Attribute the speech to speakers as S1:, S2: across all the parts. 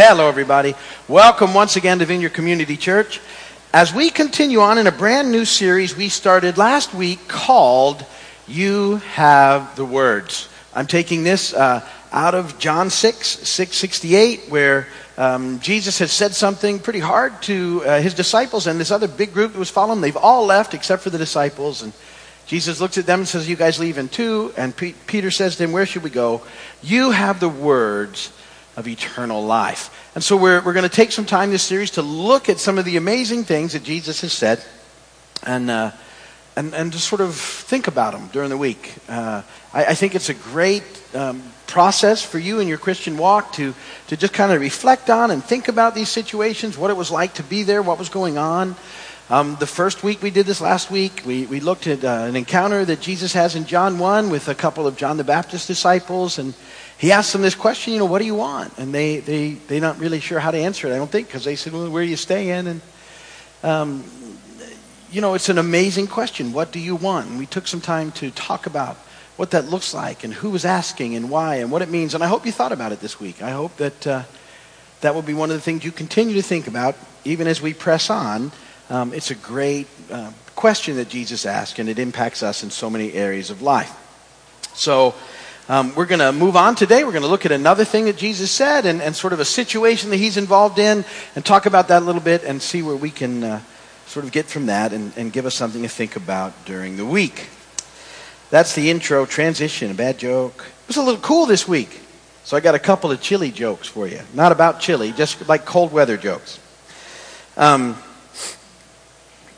S1: Hello, everybody. Welcome once again to Vineyard Community Church. As we continue on in a brand new series we started last week called You Have the Words. I'm taking this uh, out of John 6, 668, where um, Jesus has said something pretty hard to uh, his disciples and this other big group that was following. They've all left except for the disciples. And Jesus looks at them and says, You guys leave in too. And P- Peter says to him, Where should we go? You have the words of eternal life. And so we're, we're going to take some time this series to look at some of the amazing things that Jesus has said and, uh, and, and just sort of think about them during the week. Uh, I, I, think it's a great um, process for you in your Christian walk to, to just kind of reflect on and think about these situations, what it was like to be there, what was going on. Um, the first week we did this last week, we, we looked at uh, an encounter that Jesus has in John 1 with a couple of John the Baptist disciples. And he asked them this question, you know, what do you want? And they, they, they're not really sure how to answer it, I don't think, because they said, well, where are you staying? And, um, you know, it's an amazing question. What do you want? And we took some time to talk about what that looks like and who was asking and why and what it means. And I hope you thought about it this week. I hope that uh, that will be one of the things you continue to think about even as we press on. Um, it's a great uh, question that Jesus asked, and it impacts us in so many areas of life. So, um, we're going to move on today. We're going to look at another thing that Jesus said and, and, sort of a situation that he's involved in and talk about that a little bit and see where we can uh, sort of get from that and, and give us something to think about during the week. That's the intro transition. A bad joke. It was a little cool this week. So I got a couple of chili jokes for you. Not about chili, just like cold weather jokes. Um,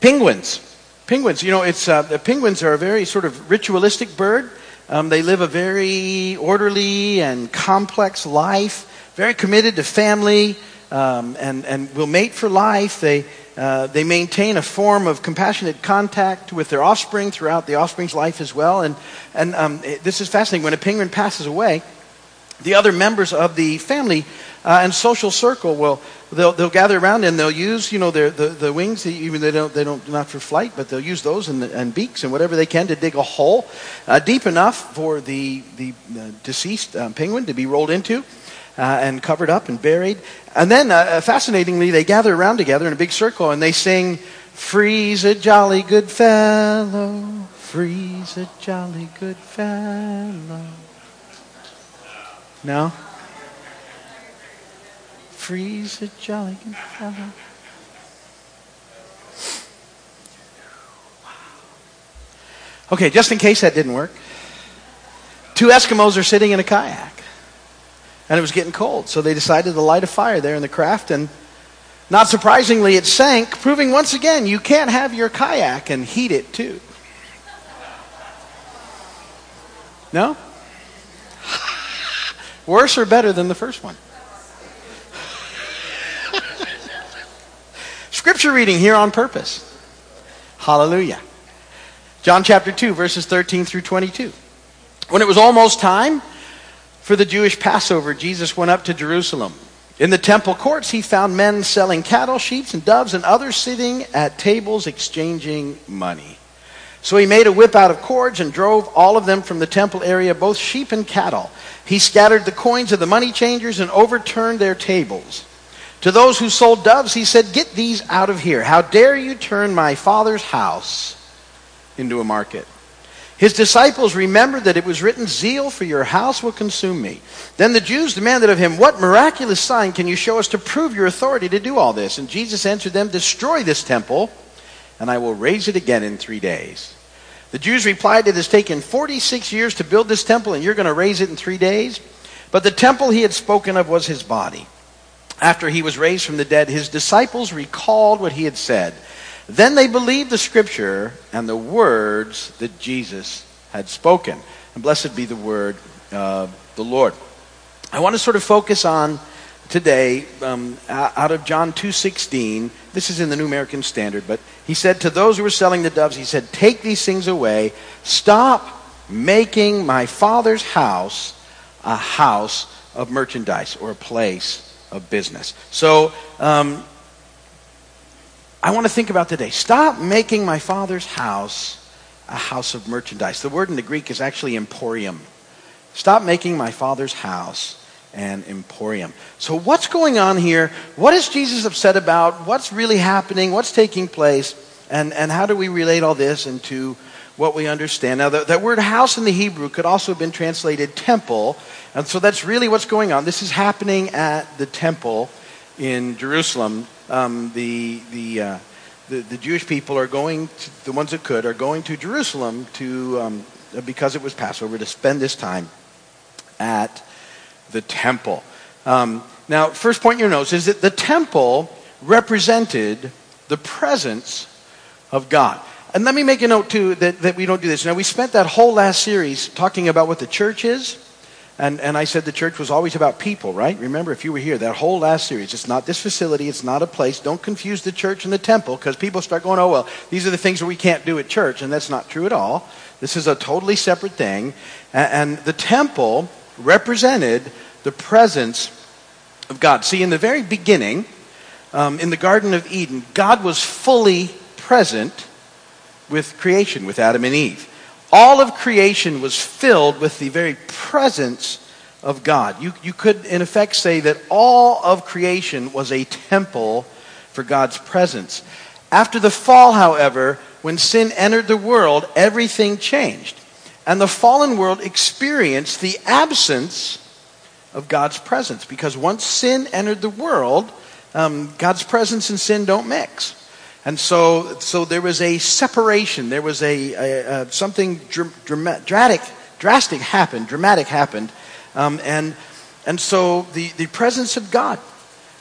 S1: penguins. Penguins, you know, it's, uh, the penguins are a very sort of ritualistic bird. Um, they live a very orderly and complex life, very committed to family, um, and, and will mate for life. They, uh, they maintain a form of compassionate contact with their offspring throughout the offspring's life as well. And, and um, it, this is fascinating. When a penguin passes away, the other members of the family uh, and social circle will they'll, they'll gather around and they'll use you know their, the, the wings. Even they don't they don't not for flight but they'll use those and, and beaks and whatever they can to dig a hole uh, deep enough for the the uh, deceased um, penguin to be rolled into uh, and covered up and buried. And then uh, fascinatingly they gather around together in a big circle and they sing freeze a jolly good fellow freeze a jolly good fellow. No? Freeze a jolly good fellow. Uh-huh. Okay, just in case that didn't work, two Eskimos are sitting in a kayak. And it was getting cold, so they decided to light a fire there in the craft, and not surprisingly, it sank, proving once again you can't have your kayak and heat it too. No? Worse or better than the first one? Scripture reading here on purpose. Hallelujah. John chapter 2, verses 13 through 22. When it was almost time for the Jewish Passover, Jesus went up to Jerusalem. In the temple courts, he found men selling cattle, sheep, and doves, and others sitting at tables exchanging money. So he made a whip out of cords and drove all of them from the temple area, both sheep and cattle. He scattered the coins of the money changers and overturned their tables. To those who sold doves, he said, Get these out of here. How dare you turn my father's house into a market? His disciples remembered that it was written, Zeal for your house will consume me. Then the Jews demanded of him, What miraculous sign can you show us to prove your authority to do all this? And Jesus answered them, Destroy this temple and I will raise it again in three days. The Jews replied, It has taken 46 years to build this temple, and you're going to raise it in three days? But the temple he had spoken of was his body. After he was raised from the dead, his disciples recalled what he had said. Then they believed the scripture and the words that Jesus had spoken. And blessed be the word of the Lord. I want to sort of focus on today um, out of John 2:16. This is in the New American Standard, but he said to those who were selling the doves, he said, "Take these things away. Stop making my Father's house a house of merchandise or a place of business." So, um, I want to think about today. Stop making my Father's house a house of merchandise. The word in the Greek is actually emporium. Stop making my Father's house an Emporium. So, what's going on here? What is Jesus upset about? What's really happening? What's taking place? And, and how do we relate all this into what we understand? Now, the, that word house in the Hebrew could also have been translated temple. And so that's really what's going on. This is happening at the temple in Jerusalem. Um, the, the, uh, the, the, Jewish people are going, to, the ones that could, are going to Jerusalem to, um, because it was Passover, to spend this time at the temple. Um, now, first point in your notes is that the temple represented the presence of God. And let me make a note, too, that, that we don't do this. Now, we spent that whole last series talking about what the church is. And, and I said the church was always about people, right? Remember, if you were here, that whole last series, it's not this facility, it's not a place. Don't confuse the church and the temple because people start going, oh, well, these are the things that we can't do at church. And that's not true at all. This is a totally separate thing. And, and the temple represented the presence of God. See, in the very beginning, um, in the Garden of Eden, God was fully present with creation, with Adam and Eve. All of creation was filled with the very presence of God. You, you could, in effect, say that all of creation was a temple for God's presence. After the fall, however, when sin entered the world, everything changed. And the fallen world experienced the absence of God's presence. Because once sin entered the world, um, God's presence and sin don't mix. And so, so there was a separation. There was a, a, a something dr- dramatic, drastic happened, dramatic happened. Um, and, and so the, the presence of God,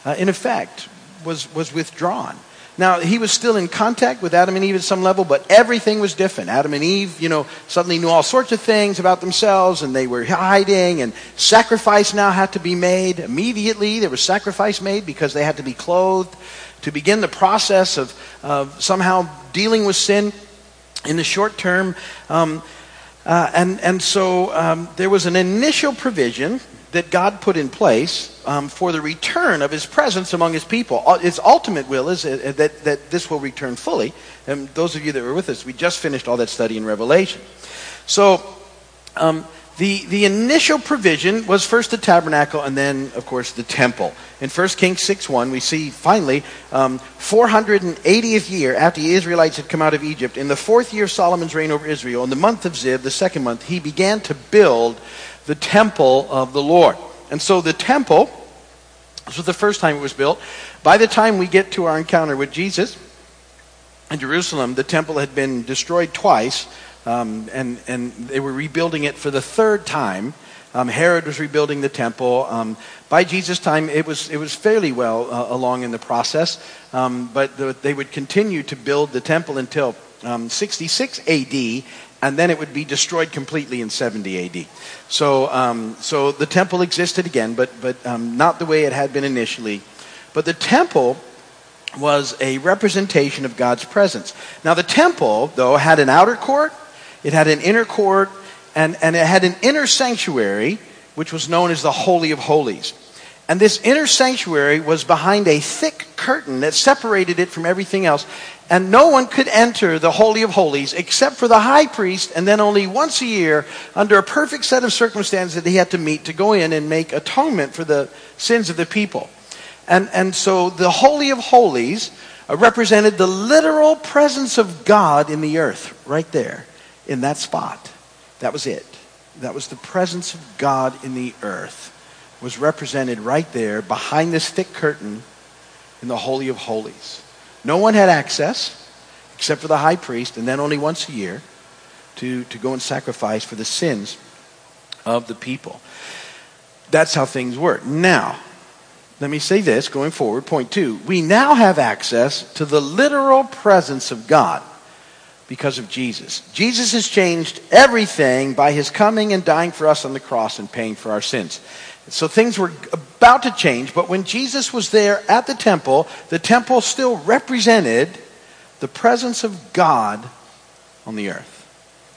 S1: uh, in effect, was, was withdrawn. Now, he was still in contact with Adam and Eve at some level, but everything was different. Adam and Eve, you know, suddenly knew all sorts of things about themselves, and they were hiding, and sacrifice now had to be made. Immediately, there was sacrifice made because they had to be clothed to begin the process of, of somehow dealing with sin in the short term. Um, uh, and, and so um, there was an initial provision that God put in place um, for the return of his presence among his people. His ultimate will is that, that this will return fully. And those of you that were with us, we just finished all that study in Revelation. So, um, the, the initial provision was first the tabernacle and then, of course, the temple. In 1 Kings 6 1, we see finally, um, 480th year after the Israelites had come out of Egypt, in the fourth year of Solomon's reign over Israel, in the month of Ziv, the second month, he began to build the temple of the Lord. And so the temple, this was the first time it was built. By the time we get to our encounter with Jesus in Jerusalem, the temple had been destroyed twice, um, and, and they were rebuilding it for the third time. Um, Herod was rebuilding the temple. Um, by Jesus' time, it was, it was fairly well uh, along in the process, um, but the, they would continue to build the temple until um, 66 AD, and then it would be destroyed completely in 70 AD. So, um, so the temple existed again, but, but um, not the way it had been initially. But the temple was a representation of God's presence. Now, the temple, though, had an outer court, it had an inner court, and, and it had an inner sanctuary, which was known as the Holy of Holies. And this inner sanctuary was behind a thick curtain that separated it from everything else. And no one could enter the Holy of Holies except for the high priest, and then only once a year, under a perfect set of circumstances that he had to meet to go in and make atonement for the sins of the people. And, and so the Holy of Holies uh, represented the literal presence of God in the earth, right there, in that spot. That was it. That was the presence of God in the earth was represented right there behind this thick curtain in the Holy of Holies. No one had access except for the high priest, and then only once a year to, to go and sacrifice for the sins of the people. That's how things work. Now, let me say this going forward. Point two we now have access to the literal presence of God because of Jesus. Jesus has changed everything by his coming and dying for us on the cross and paying for our sins. So things were about to change, but when Jesus was there at the temple, the temple still represented the presence of God on the earth.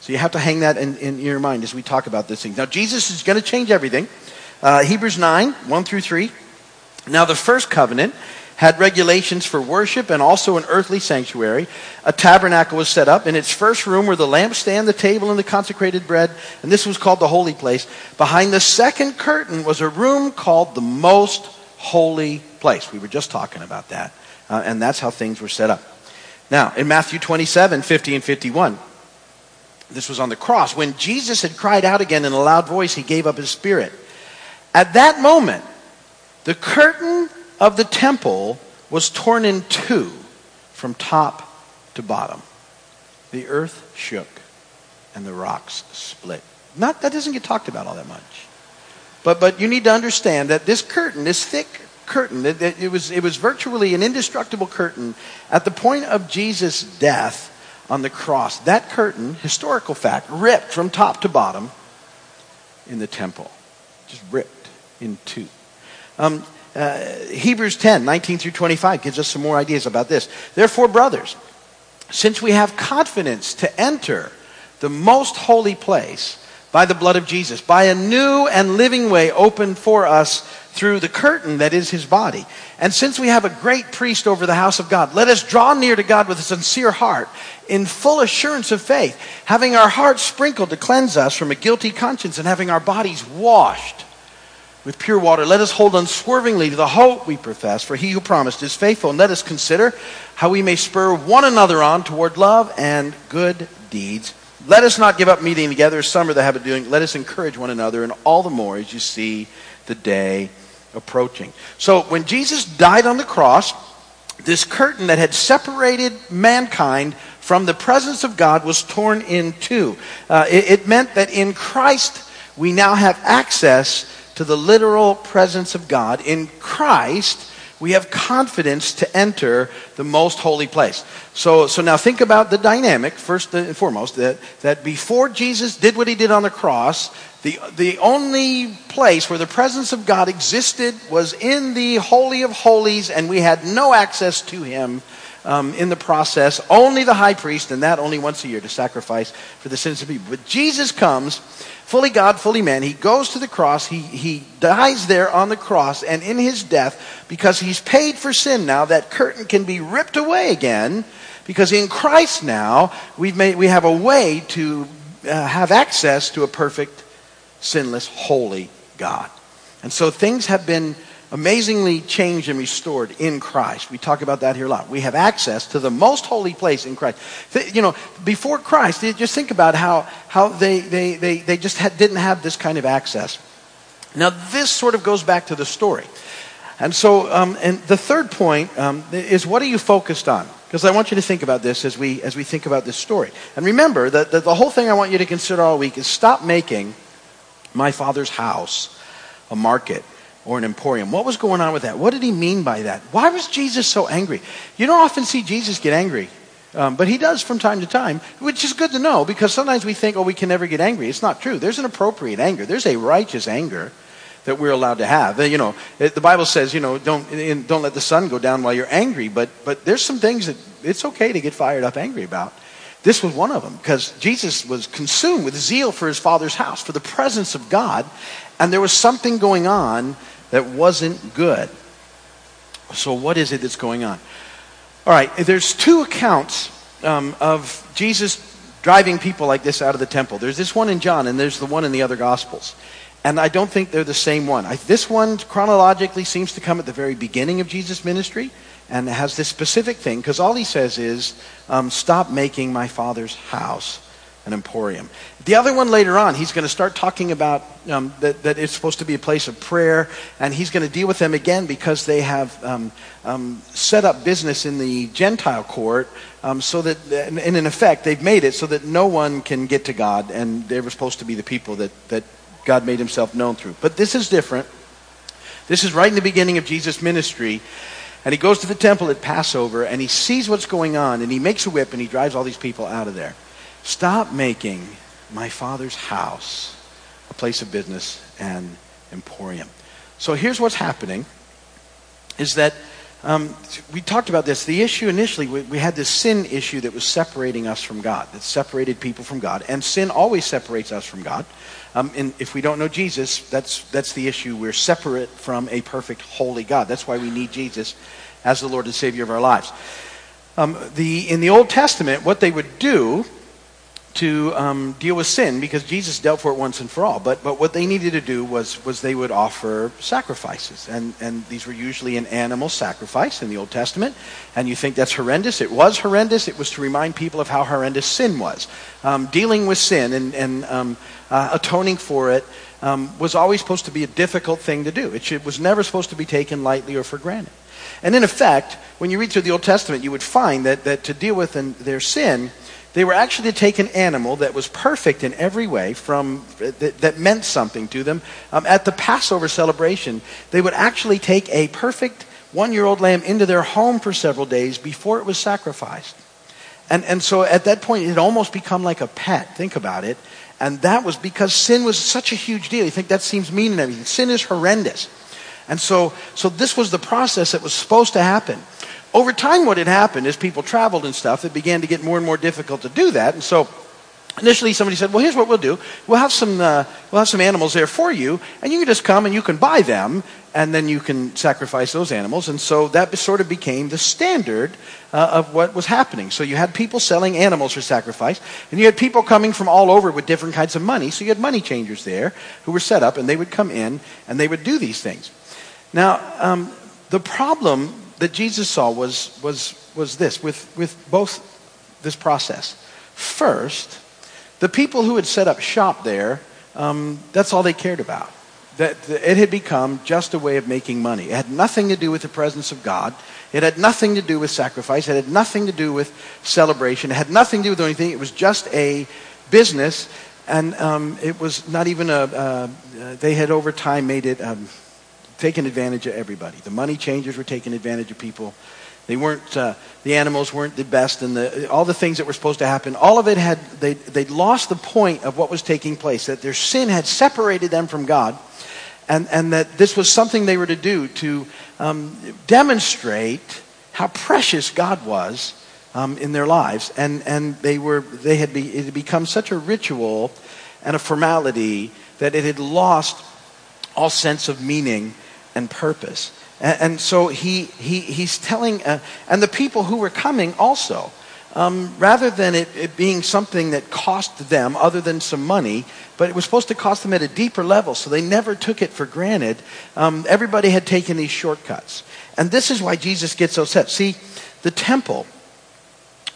S1: So you have to hang that in, in your mind as we talk about this thing. Now, Jesus is going to change everything. Uh, Hebrews 9, 1 through 3. Now, the first covenant had regulations for worship and also an earthly sanctuary. A tabernacle was set up. In its first room were the lampstand, the table, and the consecrated bread, and this was called the holy place. Behind the second curtain was a room called the most holy place. We were just talking about that, uh, and that's how things were set up. Now, in Matthew 27 50 and 51, this was on the cross. When Jesus had cried out again in a loud voice, he gave up his spirit. At that moment, the curtain of the temple was torn in two from top to bottom. The earth shook and the rocks split. Not, that doesn't get talked about all that much. But, but you need to understand that this curtain, this thick curtain, it, it, was, it was virtually an indestructible curtain at the point of Jesus' death on the cross. That curtain, historical fact, ripped from top to bottom in the temple. Just ripped in two. Um, uh, Hebrews 10, 19 through 25 gives us some more ideas about this. Therefore, brothers, since we have confidence to enter the most holy place by the blood of Jesus, by a new and living way opened for us through the curtain that is his body. And since we have a great priest over the house of God, let us draw near to God with a sincere heart, in full assurance of faith, having our hearts sprinkled to cleanse us from a guilty conscience and having our bodies washed with pure water. Let us hold unswervingly to the hope we profess, for he who promised is faithful. And let us consider how we may spur one another on toward love and good deeds. Let us not give up meeting together as some are the habit of doing. Let us encourage one another, and all the more as you see the day approaching. So when Jesus died on the cross, this curtain that had separated mankind from the presence of God was torn in two. Uh, it, it meant that in Christ we now have access to the literal presence of God. In Christ, we have confidence to enter the most holy place. So, so now think about the dynamic, first and foremost, that, that before Jesus did what he did on the cross, the, the only place where the presence of God existed was in the Holy of Holies, and we had no access to him um, in the process. Only the high priest, and that only once a year to sacrifice for the sins of people. But Jesus comes, fully God, fully man. He goes to the cross. He, he dies there on the cross, and in his death, because he's paid for sin now, that curtain can be ripped away again. Because in Christ now, we've made, we have a way to uh, have access to a perfect sinless, holy God. And so things have been amazingly changed and restored in Christ. We talk about that here a lot. We have access to the most holy place in Christ. You know, before Christ, just think about how, how they, they, they, they just had, didn't have this kind of access. Now, this sort of goes back to the story. And so, um, and the third point um, is what are you focused on? Because I want you to think about this as we, as we think about this story. And remember that, that the whole thing I want you to consider all week is stop making my father's house, a market, or an emporium. What was going on with that? What did he mean by that? Why was Jesus so angry? You don't often see Jesus get angry, um, but he does from time to time, which is good to know because sometimes we think, oh, we can never get angry. It's not true. There's an appropriate anger, there's a righteous anger that we're allowed to have. You know, the Bible says, you know, don't, don't let the sun go down while you're angry, but, but there's some things that it's okay to get fired up angry about. This was one of them because Jesus was consumed with zeal for his father's house, for the presence of God, and there was something going on that wasn't good. So, what is it that's going on? All right, there's two accounts um, of Jesus driving people like this out of the temple. There's this one in John, and there's the one in the other Gospels. And I don't think they're the same one. I, this one chronologically seems to come at the very beginning of Jesus' ministry and has this specific thing because all he says is, um, Stop making my father's house an emporium. The other one later on, he's going to start talking about um, that, that, it's supposed to be a place of prayer, and he's going to deal with them again because they have um, um, set up business in the Gentile court um, so that, and in effect, they've made it so that no one can get to God, and they were supposed to be the people that, that God made himself known through. But this is different. This is right in the beginning of Jesus' ministry. And he goes to the temple at Passover and he sees what's going on and he makes a whip and he drives all these people out of there. Stop making my father's house a place of business and emporium. So here's what's happening is that Um, we talked about this. The issue initially, we, we, had this sin issue that was separating us from God, that separated people from God. And sin always separates us from God. Um, and if we don't know Jesus, that's, that's the issue. We're separate from a perfect, holy God. That's why we need Jesus as the Lord and Savior of our lives. Um, the, in the Old Testament, what they would do to um, deal with sin because Jesus dealt for it once and for all. But, but what they needed to do was, was they would offer sacrifices. And, and these were usually an animal sacrifice in the Old Testament. And you think that's horrendous? It was horrendous. It was to remind people of how horrendous sin was. Um, dealing with sin and, and um, uh, atoning for it um, was always supposed to be a difficult thing to do. It should, was never supposed to be taken lightly or for granted. And in effect, when you read through the Old Testament, you would find that, that to deal with an, their sin, they were actually to take an animal that was perfect in every way, from that, that meant something to them. Um, at the Passover celebration, they would actually take a perfect one-year-old lamb into their home for several days before it was sacrificed. And, and so at that point, it almost become like a pet. Think about it. And that was because sin was such a huge deal. You think that seems mean and everything. Sin is horrendous. And so, so this was the process that was supposed to happen. Over time, what had happened is people traveled and stuff, it began to get more and more difficult to do that. And so initially somebody said, well, here's what we'll do. We'll have some, uh, we'll have some animals there for you, and you can just come and you can buy them, and then you can sacrifice those animals. And so that sort of became the standard uh, of what was happening. So you had people selling animals for sacrifice, and you had people coming from all over with different kinds of money. So you had money changers there who were set up, and they would come in and they would do these things. Now, um, the problem that Jesus saw was, was, was this with, with both this process. First, the people who had set up shop there, um, that's all they cared about. That it had become just a way of making money. It had nothing to do with the presence of God. It had nothing to do with sacrifice. It had nothing to do with celebration. It had nothing to do with anything. It was just a business, and um, it was not even a. Uh, they had over time made it. Um, taking advantage of everybody. The money changers were taking advantage of people. They weren't, uh, the animals weren't the best, and the, all the things that were supposed to happen, all of it had, they, they'd lost the point of what was taking place, that their sin had separated them from God, and, and that this was something they were to do to um, demonstrate how precious God was um, in their lives. And, and they, were, they had, be, it had become such a ritual and a formality that it had lost all sense of meaning and purpose. And, and so he, he, he's telling, uh, and the people who were coming also, um, rather than it, it, being something that cost them other than some money, but it was supposed to cost them at a deeper level, so they never took it for granted. Um, everybody had taken these shortcuts. And this is why Jesus gets so upset. See, the temple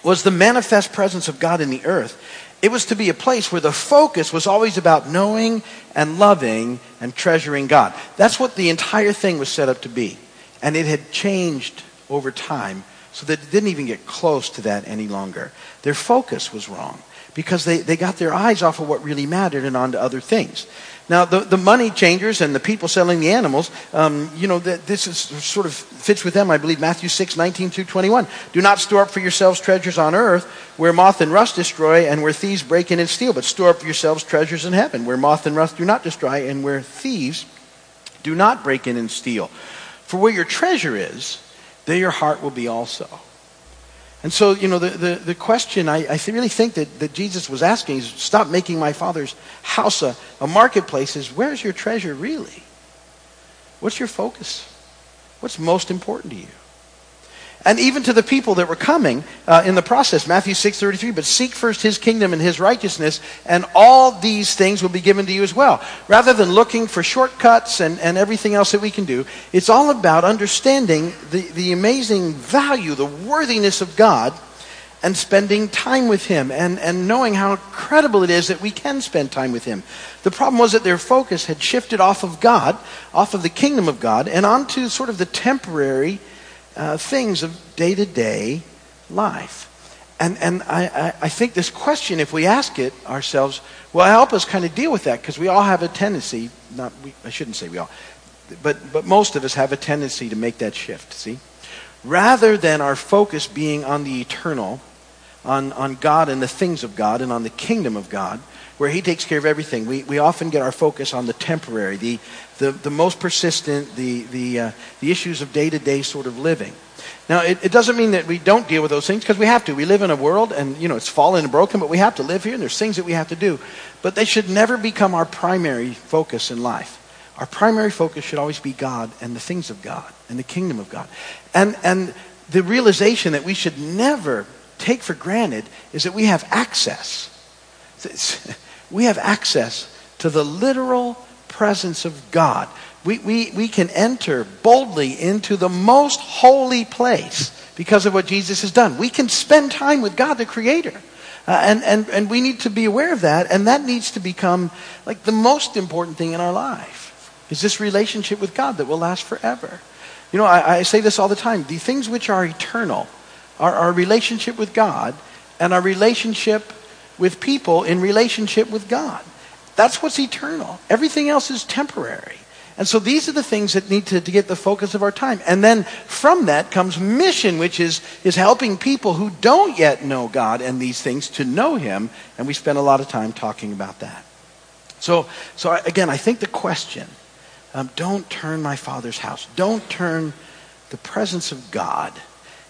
S1: was the manifest presence of God in the earth. It was to be a place where the focus was always about knowing and loving and treasuring God. That's what the entire thing was set up to be. And it had changed over time so that it didn't even get close to that any longer. Their focus was wrong because they, they got their eyes off of what really mattered and onto other things. Now, the, the money changers and the people selling the animals, um, you know, the, this is sort of fits with them, I believe, Matthew 6, 19 through 21. Do not store up for yourselves treasures on earth where moth and rust destroy and where thieves break in and steal, but store up for yourselves treasures in heaven where moth and rust do not destroy and where thieves do not break in and steal. For where your treasure is, there your heart will be also. And so, you know, the, the, the question I, I really think that, that Jesus was asking is stop making my father's house a, a marketplace is where's your treasure really? What's your focus? What's most important to you? And even to the people that were coming uh, in the process matthew 6.33 but seek first his kingdom and his righteousness and all these things will be given to you as well rather than looking for shortcuts and, and everything else that we can do it's all about understanding the, the amazing value the worthiness of god and spending time with him and, and knowing how incredible it is that we can spend time with him. The problem was that their focus had shifted off of God, off of the kingdom of God, and onto sort of the temporary uh, things of day to day life. And, and I, I think this question, if we ask it ourselves, will help us kind of deal with that because we all have a tendency, not we, I shouldn't say we all, but, but most of us have a tendency to make that shift, see? Rather than our focus being on the eternal, on, on God and the things of God and on the kingdom of God, where He takes care of everything. We, we often get our focus on the temporary, the, the, the most persistent, the, the, uh, the issues of day to day sort of living. Now, it, it, doesn't mean that we don't deal with those things because we have to. We live in a world and, you know, it's fallen and broken, but we have to live here and there's things that we have to do. But they should never become our primary focus in life. Our primary focus should always be God and the things of God and the kingdom of God. And, and the realization that we should never take for granted is that we have access. We have access to the literal presence of God. We, we, we can enter boldly into the most holy place because of what Jesus has done. We can spend time with God, the Creator. Uh, and, and, and we need to be aware of that, and that needs to become like the most important thing in our life is this relationship with God that will last forever. You know, I, I say this all the time. The things which are eternal are our relationship with God and our relationship with people in relationship with God. That's what's eternal. Everything else is temporary. And so these are the things that need to, to, get the focus of our time. And then from that comes mission, which is, is helping people who don't yet know God and these things to know Him. And we spend a lot of time talking about that. So, so again, I think the question um, don't turn my Father's house, don't turn the presence of God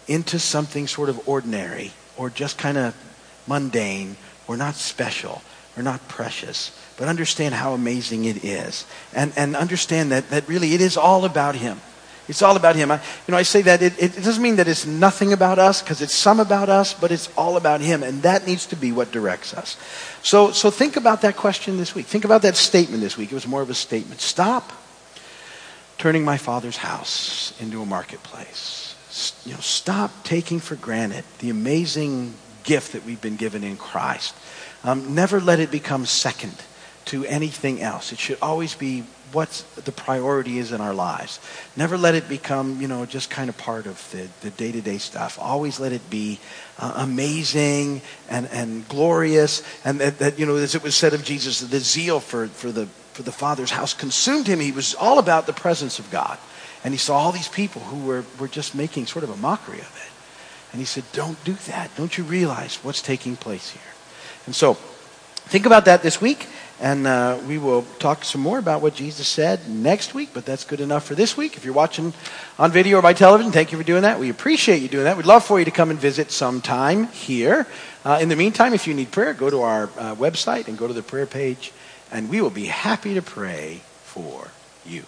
S1: into something sort of ordinary or just kind of mundane or not special We're not precious, but understand how amazing it is. And, and understand that, that really it is all about Him. It's all about Him. I, you know, I say that it, it doesn't mean that it's nothing about us, because it's some about us, but it's all about Him, and that needs to be what directs us. So, so think about that question this week. Think about that statement this week. It was more of a statement. Stop turning my Father's house into a marketplace you know, stop taking for granted the amazing gift that we've been given in Christ. Um, never let it become second to anything else. It should always be what the priority is in our lives. Never let it become, you know, just kind of part of the, day-to-day stuff. Always let it be uh, amazing and, and glorious. And that, that, you know, as it was said of Jesus, the zeal for, for, the, for the Father's house consumed him. He was all about the presence of God. And he saw all these people who were, were just making sort of a mockery of it. And he said, Don't do that. Don't you realize what's taking place here? And so, think about that this week. And uh, we will talk some more about what Jesus said next week, but that's good enough for this week. If you're watching on video or by television, thank you for doing that. We appreciate you doing that. We'd love for you to come and visit sometime here. Uh, in the meantime, if you need prayer, go to our uh, website and go to the prayer page, and we will be happy to pray for you.